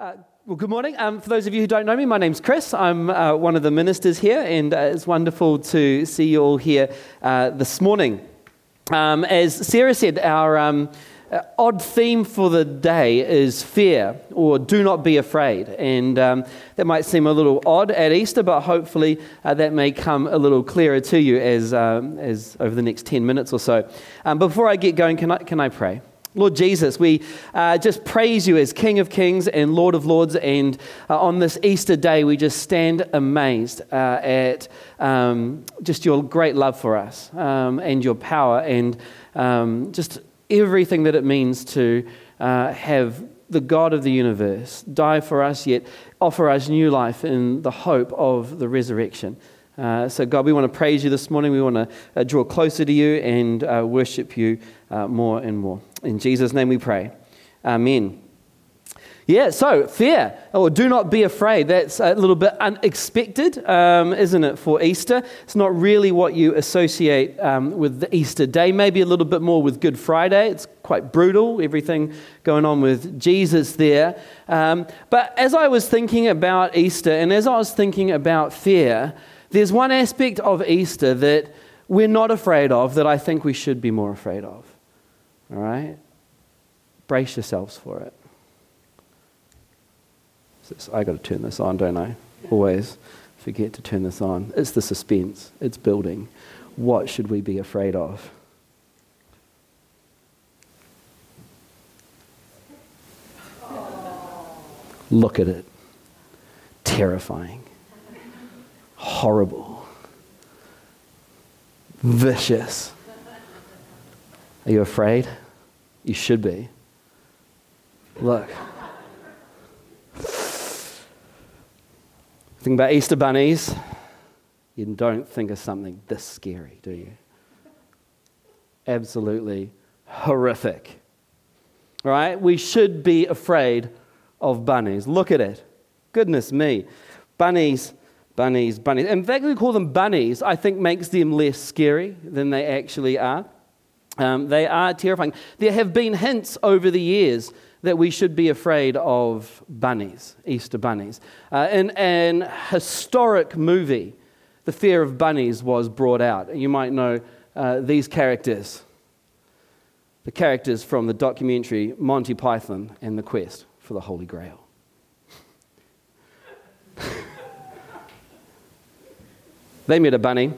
Uh, well, good morning. Um, for those of you who don't know me, my name's Chris. I'm uh, one of the ministers here, and uh, it's wonderful to see you all here uh, this morning. Um, as Sarah said, our um, uh, odd theme for the day is fear, or do not be afraid. And um, that might seem a little odd at Easter, but hopefully that may come a little clearer to you as, um, as over the next 10 minutes or so. Um, before I get going, can I, can I pray? Lord Jesus, we uh, just praise you as King of Kings and Lord of Lords. And uh, on this Easter day, we just stand amazed uh, at um, just your great love for us um, and your power and um, just everything that it means to uh, have the God of the universe die for us, yet offer us new life in the hope of the resurrection. Uh, so, God, we want to praise you this morning. We want to uh, draw closer to you and worship you more and more. In Jesus' name we pray. Amen. Yeah, so fear, or do not be afraid. That's a little bit unexpected, um, isn't it, for Easter? It's not really what you associate um, with the Easter day, maybe a little bit more with Good Friday. It's quite brutal, everything going on with Jesus there. Um, but as I was thinking about Easter and as I was thinking about fear, there's one aspect of Easter that we're not afraid of that I think we should be more afraid of. All right? Brace yourselves for it. I got to turn this on, don't I? Always forget to turn this on. It's the suspense, it's building. What should we be afraid of? Look at it. Terrifying. Horrible. Vicious. Are you afraid? You should be. Look. Think about Easter bunnies. You don't think of something this scary, do you? Absolutely horrific. Right? We should be afraid of bunnies. Look at it. Goodness me. Bunnies, bunnies, bunnies. In fact, we call them bunnies, I think makes them less scary than they actually are. Um, they are terrifying. There have been hints over the years that we should be afraid of bunnies, Easter bunnies. Uh, in an historic movie, the fear of bunnies was brought out. You might know uh, these characters the characters from the documentary Monty Python and the Quest for the Holy Grail. they met a bunny.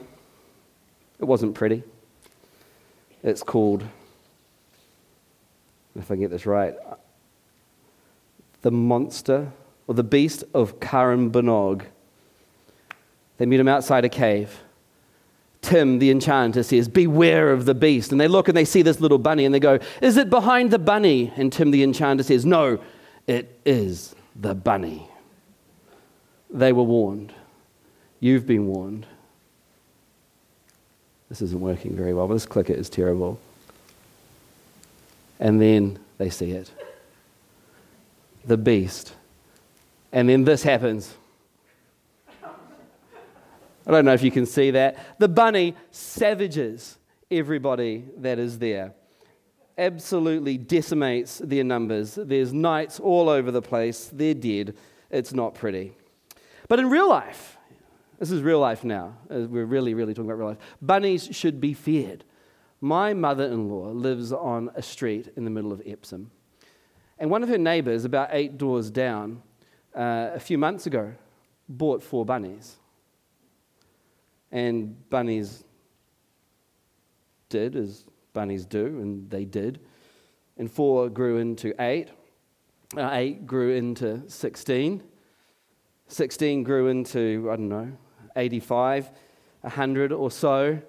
It wasn't pretty. It's called, if I get this right, The Monster or The Beast of Carrumbanog. They meet him outside a cave. Tim, the enchanter, says, Beware of the beast. And they look and they see this little bunny and they go, Is it behind the bunny? And Tim, the enchanter, says, No, it is the bunny. They were warned. You've been warned. This isn't working very well, but this clicker is terrible. And then they see it the beast. And then this happens. I don't know if you can see that. The bunny savages everybody that is there, absolutely decimates their numbers. There's knights all over the place. They're dead. It's not pretty. But in real life, this is real life now. We're really, really talking about real life. Bunnies should be feared. My mother in law lives on a street in the middle of Epsom. And one of her neighbors, about eight doors down, uh, a few months ago, bought four bunnies. And bunnies did as bunnies do, and they did. And four grew into eight. Uh, eight grew into 16. 16 grew into, I don't know, 85, 100 or so,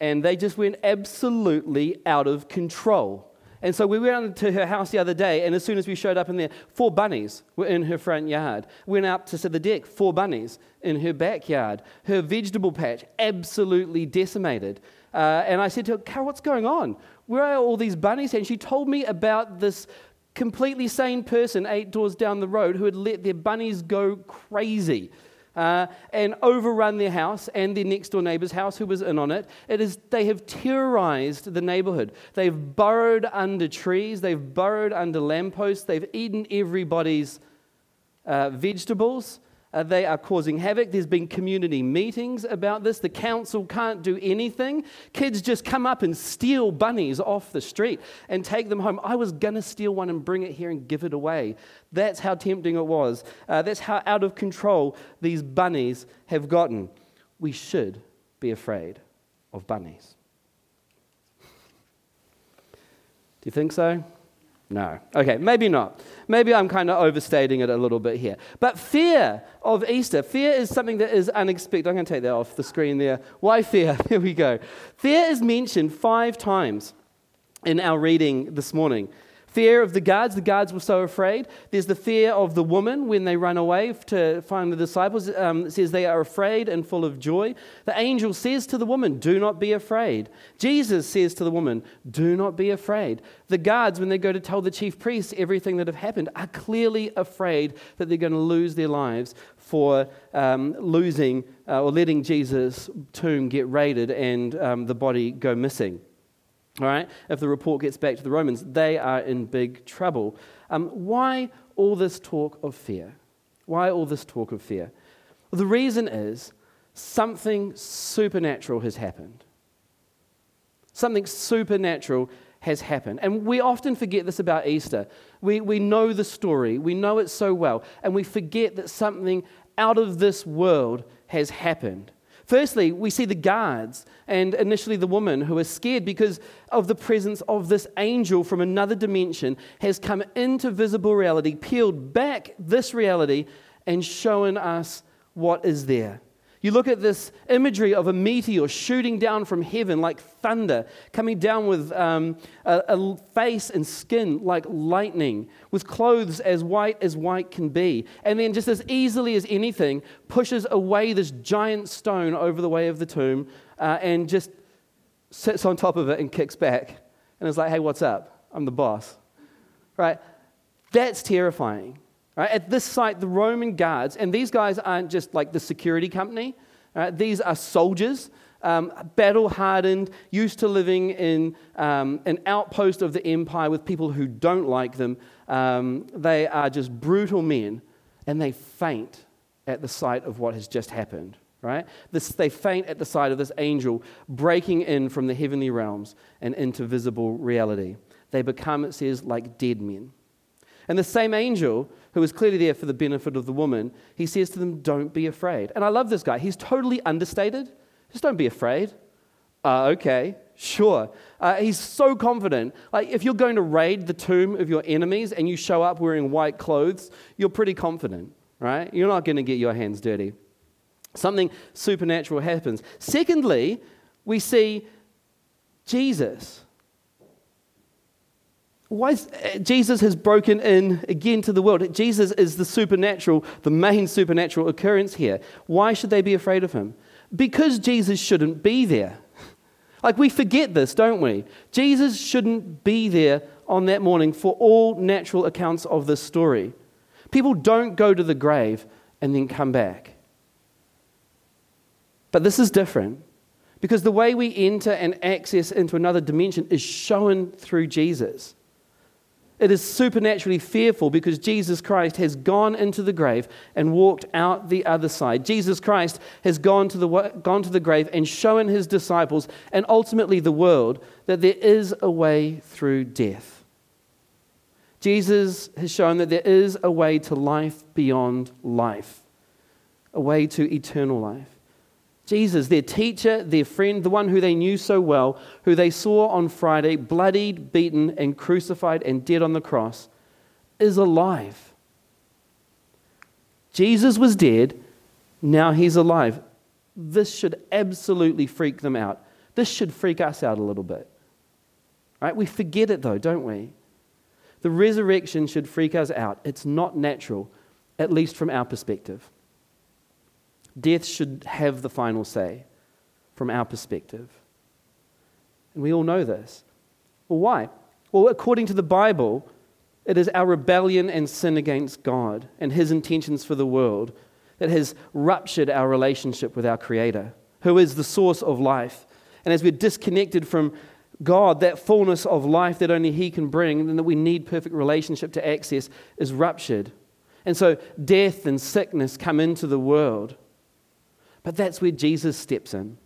and they just went absolutely out of control. And so we went to her house the other day, and as soon as we showed up in there, four bunnies were in her front yard. Went out to the deck, four bunnies in her backyard. Her vegetable patch absolutely decimated. Uh, and I said to her, Carol, what's going on? Where are all these bunnies? And she told me about this completely sane person eight doors down the road who had let their bunnies go crazy uh, and overrun their house and their next door neighbor's house who was in on it. It is, they have terrorized the neighborhood. They've burrowed under trees, they've burrowed under lampposts, they've eaten everybody's uh, vegetables. Uh, they are causing havoc. There's been community meetings about this. The council can't do anything. Kids just come up and steal bunnies off the street and take them home. I was going to steal one and bring it here and give it away. That's how tempting it was. Uh, that's how out of control these bunnies have gotten. We should be afraid of bunnies. Do you think so? No. Okay, maybe not. Maybe I'm kind of overstating it a little bit here. But fear of Easter, fear is something that is unexpected. I'm going to take that off the screen there. Why fear? Here we go. Fear is mentioned five times in our reading this morning. Fear of the guards, the guards were so afraid. There's the fear of the woman when they run away to find the disciples. Um, it says they are afraid and full of joy. The angel says to the woman, Do not be afraid. Jesus says to the woman, Do not be afraid. The guards, when they go to tell the chief priests everything that have happened, are clearly afraid that they're going to lose their lives for um, losing uh, or letting Jesus' tomb get raided and um, the body go missing. All right? If the report gets back to the Romans, they are in big trouble. Um, why all this talk of fear? Why all this talk of fear? The reason is something supernatural has happened. Something supernatural has happened. And we often forget this about Easter. We, we know the story, we know it so well, and we forget that something out of this world has happened. Firstly, we see the guards and initially the woman who is scared because of the presence of this angel from another dimension has come into visible reality, peeled back this reality, and shown us what is there. You look at this imagery of a meteor shooting down from heaven like thunder, coming down with um, a, a, face and skin like lightning, with clothes as white as white can be. And then, just as easily as anything, pushes away this giant stone over the way of the tomb uh, and just sits on top of it and kicks back. And is like, hey, what's up? I'm the boss. Right? That's terrifying. Right? At this site, the Roman guards, and these guys aren't just like the security company, right? these are soldiers, um, battle hardened, used to living in um, an outpost of the empire with people who don't like them. Um, they are just brutal men, and they faint at the sight of what has just happened. Right? This, they faint at the sight of this angel breaking in from the heavenly realms and into visible reality. They become, it says, like dead men. And the same angel, who is clearly there for the benefit of the woman, he says to them, Don't be afraid. And I love this guy. He's totally understated. Just don't be afraid. Uh, okay, sure. Uh, he's so confident. Like, if you're going to raid the tomb of your enemies and you show up wearing white clothes, you're pretty confident, right? You're not going to get your hands dirty. Something supernatural happens. Secondly, we see Jesus why is, uh, Jesus has broken in again to the world. Jesus is the supernatural, the main supernatural occurrence here. Why should they be afraid of him? Because Jesus shouldn't be there. Like we forget this, don't we? Jesus shouldn't be there on that morning for all natural accounts of this story. People don't go to the grave and then come back. But this is different because the way we enter and access into another dimension is shown through Jesus. It is supernaturally fearful because Jesus Christ has gone into the grave and walked out the other side. Jesus Christ has gone to the, gone to the grave and shown his disciples and ultimately the world that there is a way through death. Jesus has shown that there is a way to life beyond life, a way to eternal life. Jesus, their teacher, their friend, the one who they knew so well, who they saw on Friday, bloodied, beaten, and crucified and dead on the cross, is alive. Jesus was dead, now he's alive. This should absolutely freak them out. This should freak us out a little bit. Right? We forget it though, don't we? The resurrection should freak us out. It's not natural, at least from our perspective. Death should have the final say from our perspective. And we all know this. Well, why? Well, according to the Bible, it is our rebellion and sin against God and His intentions for the world that has ruptured our relationship with our Creator, who is the source of life. And as we're disconnected from God, that fullness of life that only He can bring and that we need perfect relationship to access is ruptured. And so death and sickness come into the world. But that's where Jesus steps in.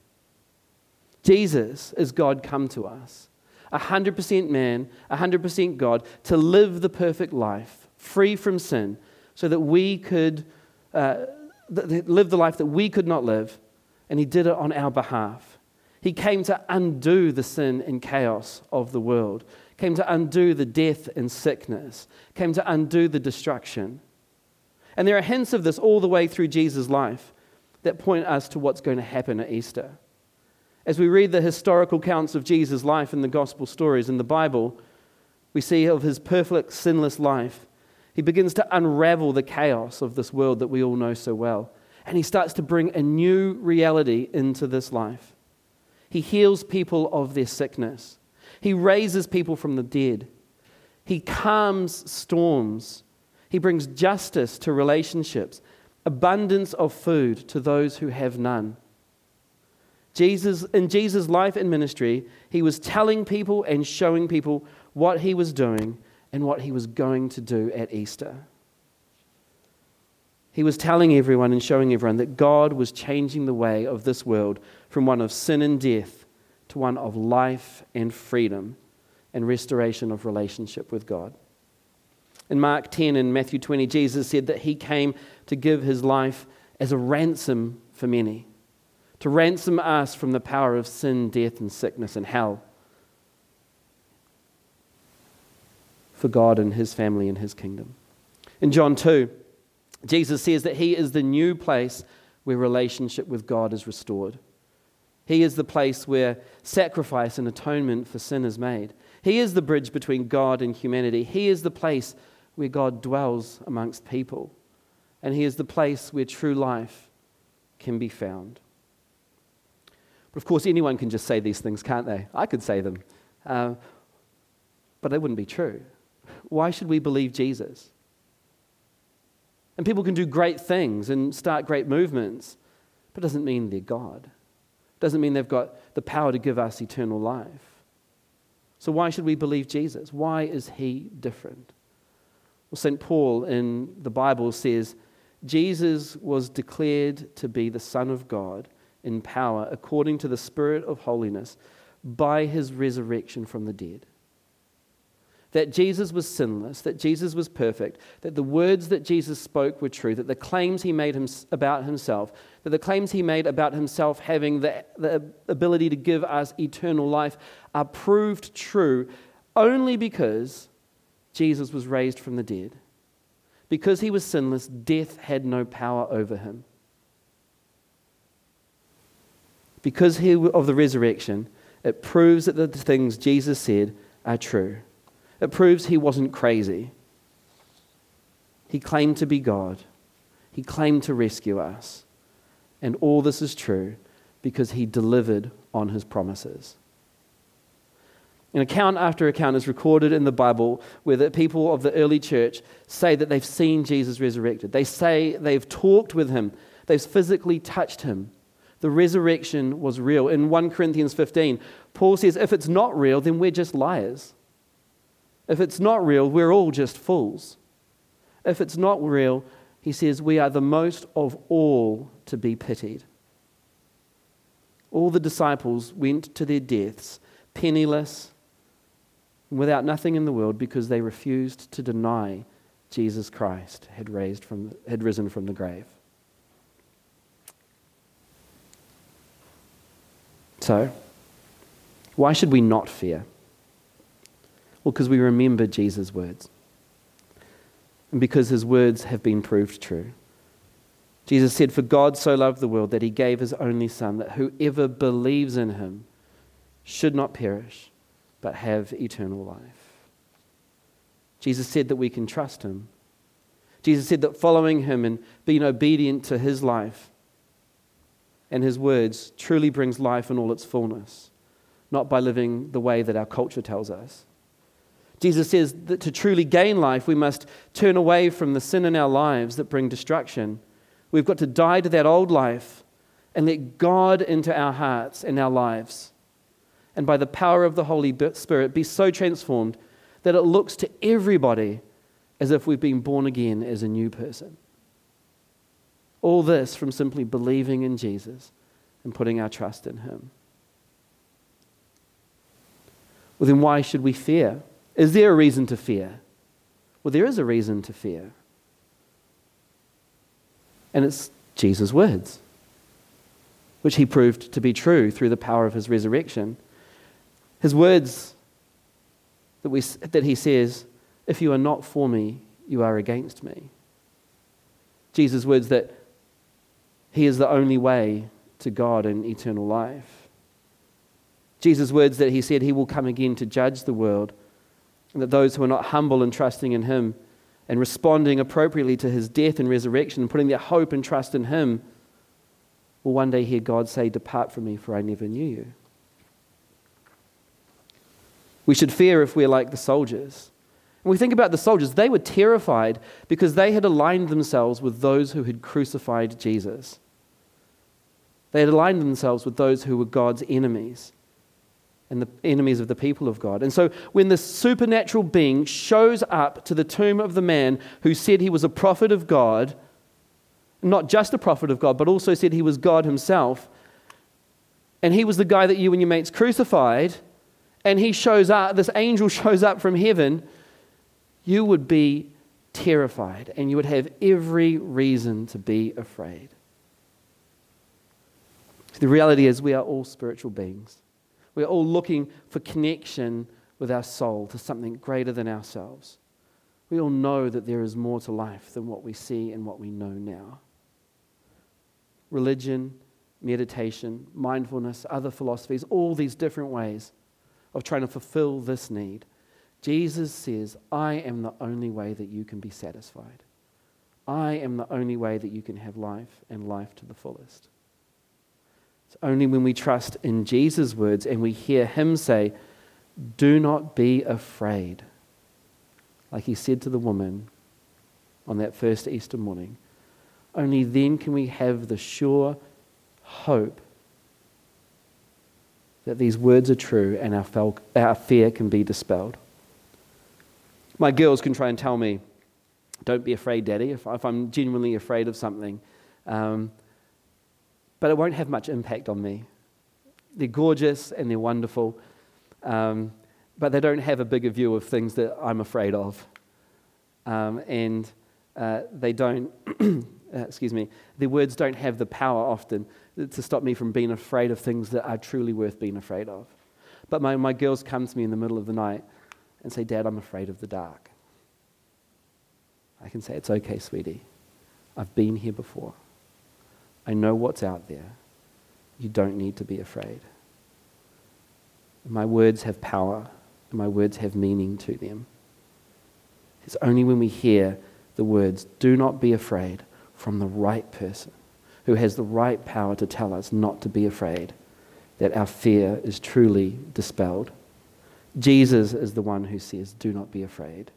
Jesus is God come to us, 100% man, 100% God, to live the perfect life, free from sin, so that we could uh, live the life that we could not live. And he did it on our behalf. He came to undo the sin and chaos of the world, came to undo the death and sickness, came to undo the destruction. And there are hints of this all the way through Jesus' life that point us to what's going to happen at Easter. As we read the historical accounts of Jesus' life in the gospel stories in the Bible, we see of his perfect, sinless life. He begins to unravel the chaos of this world that we all know so well. And he starts to bring a new reality into this life. He heals people of their sickness, he raises people from the dead, he calms storms, he brings justice to relationships, abundance of food to those who have none. Jesus, in Jesus' life and ministry, he was telling people and showing people what he was doing and what he was going to do at Easter. He was telling everyone and showing everyone that God was changing the way of this world from one of sin and death to one of life and freedom and restoration of relationship with God. In Mark 10 and Matthew 20, Jesus said that he came to give his life as a ransom for many, to ransom us from the power of sin, death, and sickness and hell. For God and his family and his kingdom. In John 2, Jesus says that he is the new place where relationship with God is restored. He is the place where sacrifice and atonement for sin is made. He is the bridge between God and humanity. He is the place where God dwells amongst people. And He is the place where true life can be found. But of course, anyone can just say these things, can't they? I could say them. Uh, but they wouldn't be true. Why should we believe Jesus? And people can do great things and start great movements, but it doesn't mean they're God. It doesn't mean they've got the power to give us eternal life. So, why should we believe Jesus? Why is he different? Well, St. Paul in the Bible says Jesus was declared to be the Son of God in power according to the Spirit of holiness by his resurrection from the dead. That Jesus was sinless, that Jesus was perfect, that the words that Jesus spoke were true, that the claims he made him, about himself, that the claims he made about himself having the, the ability to give us eternal life are proved true only because Jesus was raised from the dead. Because he was sinless, death had no power over him. Because he, of the resurrection, it proves that the things Jesus said are true. It proves he wasn't crazy. He claimed to be God. He claimed to rescue us. And all this is true because he delivered on his promises. An account after account is recorded in the Bible where the people of the early church say that they've seen Jesus resurrected. They say they've talked with him, they've physically touched him. The resurrection was real. In 1 Corinthians 15, Paul says, if it's not real, then we're just liars. If it's not real, we're all just fools. If it's not real, he says, we are the most of all to be pitied. All the disciples went to their deaths penniless, without nothing in the world because they refused to deny Jesus Christ had, raised from, had risen from the grave. So, why should we not fear? Well, because we remember Jesus' words. And because his words have been proved true. Jesus said, For God so loved the world that he gave his only Son, that whoever believes in him should not perish, but have eternal life. Jesus said that we can trust him. Jesus said that following him and being obedient to his life and his words truly brings life in all its fullness, not by living the way that our culture tells us. Jesus says that to truly gain life, we must turn away from the sin in our lives that bring destruction. We've got to die to that old life and let God into our hearts and our lives and by the power of the Holy Spirit be so transformed that it looks to everybody as if we've been born again as a new person. All this from simply believing in Jesus and putting our trust in Him. Well, then why should we fear? Is there a reason to fear? Well, there is a reason to fear. And it's Jesus' words, which he proved to be true through the power of his resurrection. His words that, we, that he says, If you are not for me, you are against me. Jesus' words that he is the only way to God and eternal life. Jesus' words that he said he will come again to judge the world, and that those who are not humble and trusting in him and responding appropriately to his death and resurrection and putting their hope and trust in him will one day hear God say, Depart from me, for I never knew you. We should fear if we're like the soldiers. When we think about the soldiers, they were terrified because they had aligned themselves with those who had crucified Jesus. They had aligned themselves with those who were God's enemies and the enemies of the people of God. And so when the supernatural being shows up to the tomb of the man who said he was a prophet of God, not just a prophet of God, but also said he was God himself, and he was the guy that you and your mates crucified, and he shows up, this angel shows up from heaven, you would be terrified and you would have every reason to be afraid. The reality is, we are all spiritual beings. We're all looking for connection with our soul to something greater than ourselves. We all know that there is more to life than what we see and what we know now. Religion, meditation, mindfulness, other philosophies, all these different ways of trying to fulfill this need. Jesus says, I am the only way that you can be satisfied. I am the only way that you can have life and life to the fullest. It's only when we trust in Jesus' words and we hear him say, Do not be afraid, like he said to the woman on that first Easter morning. Only then can we have the sure hope that these words are true and our, fel- our fear can be dispelled. My girls can try and tell me, Don't be afraid, Daddy, if, if I'm genuinely afraid of something. Um, but it won't have much impact on me. They're gorgeous and they're wonderful, um, but they don't have a bigger view of things that I'm afraid of. Um, and uh, they don't, uh, excuse me, their words don't have the power often to stop me from being afraid of things that are truly worth being afraid of. But my, my girls come to me in the middle of the night and say, Dad, I'm afraid of the dark. I can say, It's okay, sweetie. I've been here before. I know what's out there. You don't need to be afraid. My words have power, and my words have meaning to them. It's only when we hear the words, do not be afraid, from the right person who has the right power to tell us not to be afraid, that our fear is truly dispelled. Jesus is the one who says, do not be afraid.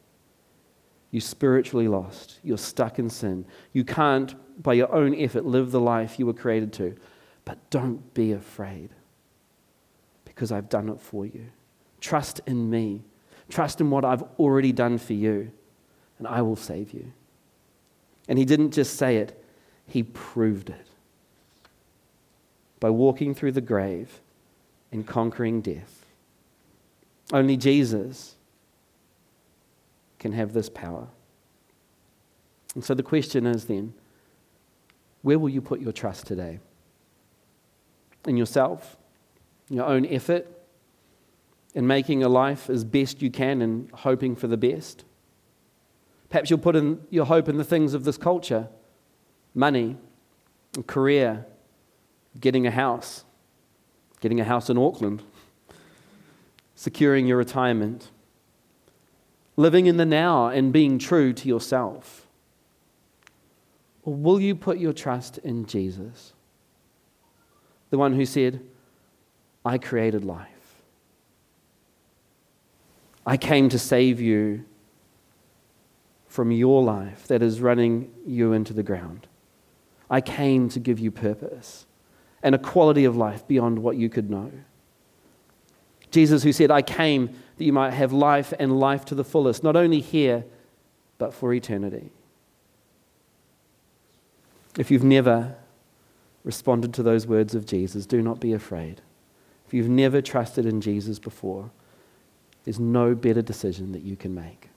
You're spiritually lost. You're stuck in sin. You can't by your own effort, live the life you were created to. But don't be afraid because I've done it for you. Trust in me. Trust in what I've already done for you, and I will save you. And he didn't just say it, he proved it by walking through the grave and conquering death. Only Jesus can have this power. And so the question is then, where will you put your trust today? In yourself, your own effort, in making a life as best you can and hoping for the best? Perhaps you'll put in your hope in the things of this culture money, career, getting a house, getting a house in Auckland, securing your retirement, living in the now and being true to yourself. Or will you put your trust in Jesus? The one who said, I created life. I came to save you from your life that is running you into the ground. I came to give you purpose and a quality of life beyond what you could know. Jesus, who said, I came that you might have life and life to the fullest, not only here, but for eternity. If you've never responded to those words of Jesus, do not be afraid. If you've never trusted in Jesus before, there's no better decision that you can make.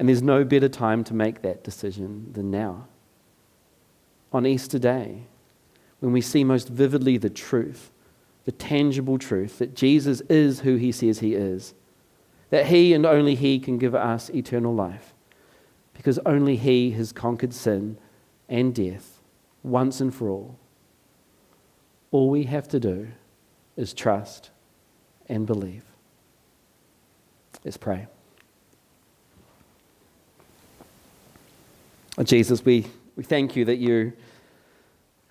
And there's no better time to make that decision than now. On Easter Day, when we see most vividly the truth, the tangible truth that Jesus is who he says he is, that he and only he can give us eternal life, because only he has conquered sin and death once and for all. All we have to do is trust and believe. Let's pray. Jesus, we, we thank you that you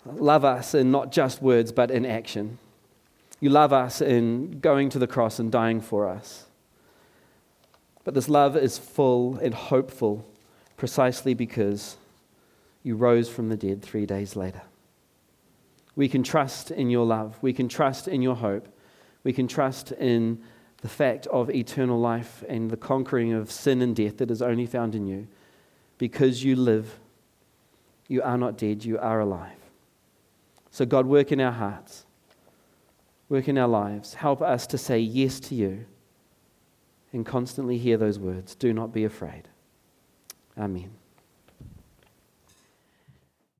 love us in not just words, but in action. You love us in going to the cross and dying for us. But this love is full and hopeful precisely because you rose from the dead three days later. We can trust in your love. We can trust in your hope. We can trust in the fact of eternal life and the conquering of sin and death that is only found in you. Because you live, you are not dead, you are alive. So, God, work in our hearts, work in our lives. Help us to say yes to you and constantly hear those words do not be afraid. Amen.